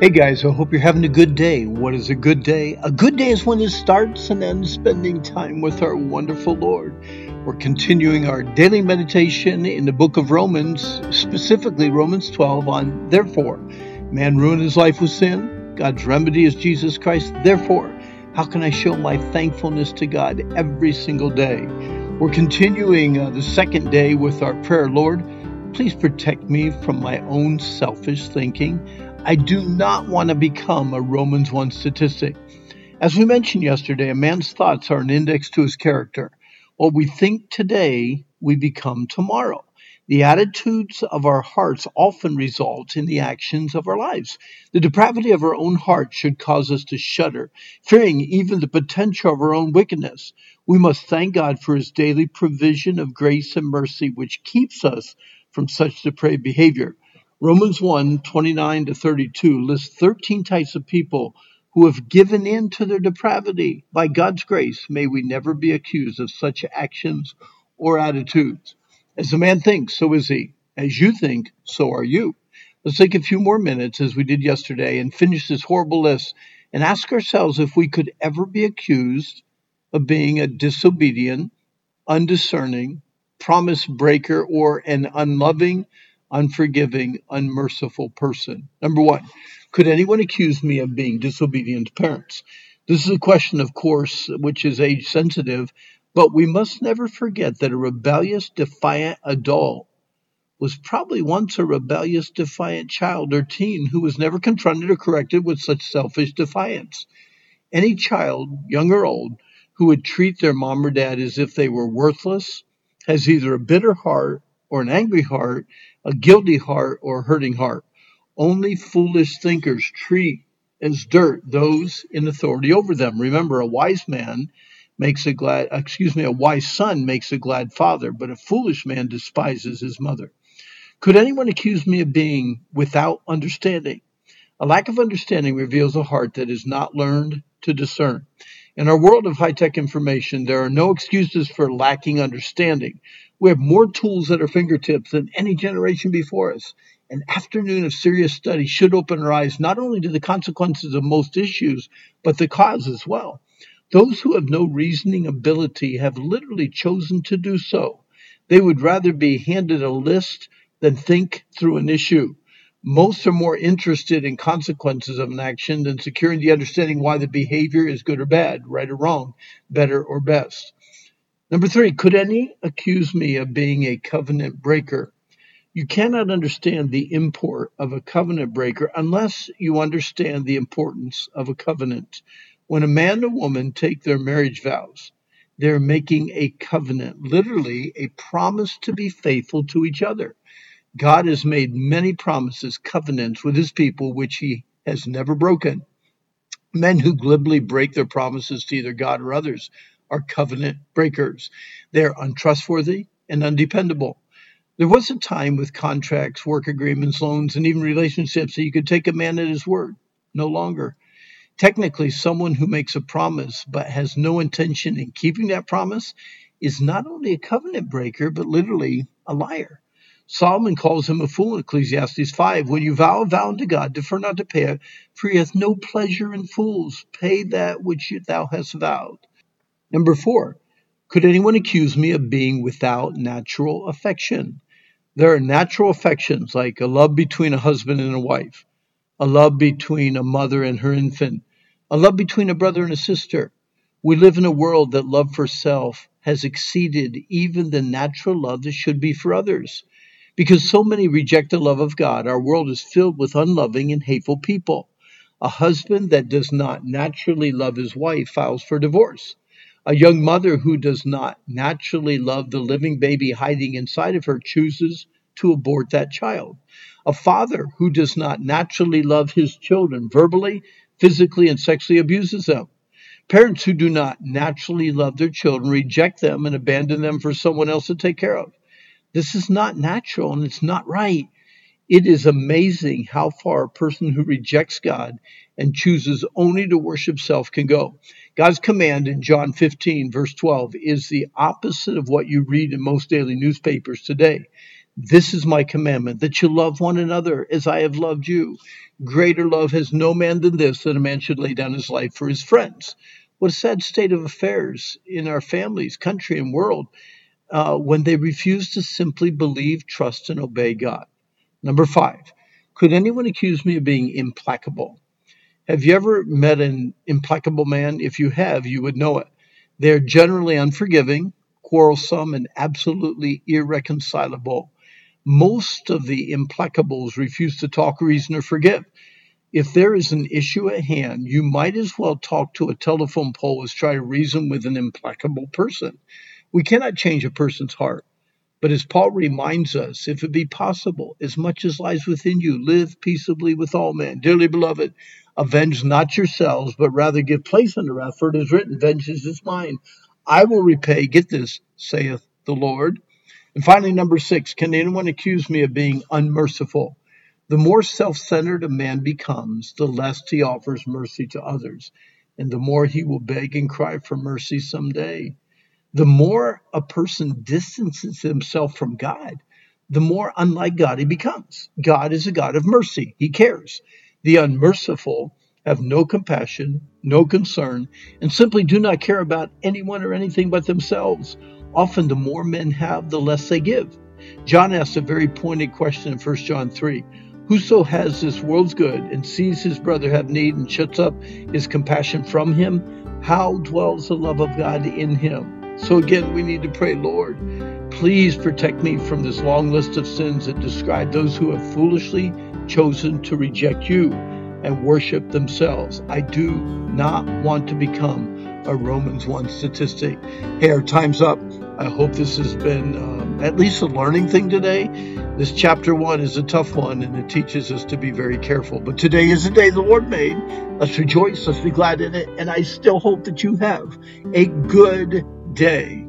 Hey guys, I hope you're having a good day. What is a good day? A good day is when it starts and ends spending time with our wonderful Lord. We're continuing our daily meditation in the book of Romans, specifically Romans 12, on therefore. Man ruined his life with sin. God's remedy is Jesus Christ. Therefore, how can I show my thankfulness to God every single day? We're continuing uh, the second day with our prayer, Lord. Please protect me from my own selfish thinking. I do not want to become a Romans 1 statistic. As we mentioned yesterday, a man's thoughts are an index to his character. What we think today, we become tomorrow. The attitudes of our hearts often result in the actions of our lives. The depravity of our own heart should cause us to shudder, fearing even the potential of our own wickedness. We must thank God for his daily provision of grace and mercy, which keeps us from such depraved behavior. Romans 1 29 to 32 lists 13 types of people who have given in to their depravity. By God's grace, may we never be accused of such actions or attitudes. As a man thinks, so is he. As you think, so are you. Let's take a few more minutes, as we did yesterday, and finish this horrible list and ask ourselves if we could ever be accused of being a disobedient, undiscerning, promise breaker, or an unloving, unforgiving, unmerciful person? Number one, could anyone accuse me of being disobedient to parents? This is a question, of course, which is age sensitive, but we must never forget that a rebellious, defiant adult was probably once a rebellious, defiant child or teen who was never confronted or corrected with such selfish defiance. Any child, young or old, who would treat their mom or dad as if they were worthless has either a bitter heart or an angry heart a guilty heart or a hurting heart. Only foolish thinkers treat as dirt those in authority over them. Remember, a wise man makes a glad, excuse me, a wise son makes a glad father, but a foolish man despises his mother. Could anyone accuse me of being without understanding? A lack of understanding reveals a heart that is not learned to discern. In our world of high tech information, there are no excuses for lacking understanding. We have more tools at our fingertips than any generation before us. An afternoon of serious study should open our eyes not only to the consequences of most issues, but the cause as well. Those who have no reasoning ability have literally chosen to do so. They would rather be handed a list than think through an issue. Most are more interested in consequences of an action than securing the understanding why the behavior is good or bad, right or wrong, better or best. Number three, could any accuse me of being a covenant breaker? You cannot understand the import of a covenant breaker unless you understand the importance of a covenant. When a man and a woman take their marriage vows, they're making a covenant, literally a promise to be faithful to each other. God has made many promises, covenants with his people, which he has never broken. Men who glibly break their promises to either God or others are covenant breakers. They're untrustworthy and undependable. There was a time with contracts, work agreements, loans, and even relationships that you could take a man at his word. No longer. Technically, someone who makes a promise but has no intention in keeping that promise is not only a covenant breaker, but literally a liar. Solomon calls him a fool in Ecclesiastes 5. When you vow a vow unto God, defer not to pay it, for he hath no pleasure in fools. Pay that which thou hast vowed. Number four, could anyone accuse me of being without natural affection? There are natural affections like a love between a husband and a wife, a love between a mother and her infant, a love between a brother and a sister. We live in a world that love for self has exceeded even the natural love that should be for others. Because so many reject the love of God, our world is filled with unloving and hateful people. A husband that does not naturally love his wife files for divorce. A young mother who does not naturally love the living baby hiding inside of her chooses to abort that child. A father who does not naturally love his children verbally, physically, and sexually abuses them. Parents who do not naturally love their children reject them and abandon them for someone else to take care of. This is not natural and it's not right. It is amazing how far a person who rejects God and chooses only to worship self can go. God's command in John 15, verse 12, is the opposite of what you read in most daily newspapers today. This is my commandment, that you love one another as I have loved you. Greater love has no man than this, that a man should lay down his life for his friends. What a sad state of affairs in our families, country, and world uh, when they refuse to simply believe, trust, and obey God. Number five, could anyone accuse me of being implacable? Have you ever met an implacable man? If you have, you would know it. They're generally unforgiving, quarrelsome, and absolutely irreconcilable. Most of the implacables refuse to talk, reason, or forgive. If there is an issue at hand, you might as well talk to a telephone pole as try to reason with an implacable person. We cannot change a person's heart. But as Paul reminds us, if it be possible, as much as lies within you, live peaceably with all men. Dearly beloved, avenge not yourselves, but rather give place unto wrath, for it is written, Vengeance is mine. I will repay, get this, saith the Lord. And finally, number six, can anyone accuse me of being unmerciful? The more self centered a man becomes, the less he offers mercy to others, and the more he will beg and cry for mercy someday the more a person distances himself from God, the more unlike God he becomes. God is a God of mercy, he cares. The unmerciful have no compassion, no concern, and simply do not care about anyone or anything but themselves. Often, the more men have, the less they give. John asks a very pointed question in 1 John 3 Whoso has this world's good and sees his brother have need and shuts up his compassion from him, how dwells the love of God in him? So again, we need to pray, Lord, please protect me from this long list of sins that describe those who have foolishly chosen to reject you and worship themselves. I do not want to become a Romans 1 statistic. Hey, our time's up. I hope this has been um, at least a learning thing today. This chapter 1 is a tough one and it teaches us to be very careful. But today is the day the Lord made. Let's rejoice. Let's be glad in it. And I still hope that you have a good day.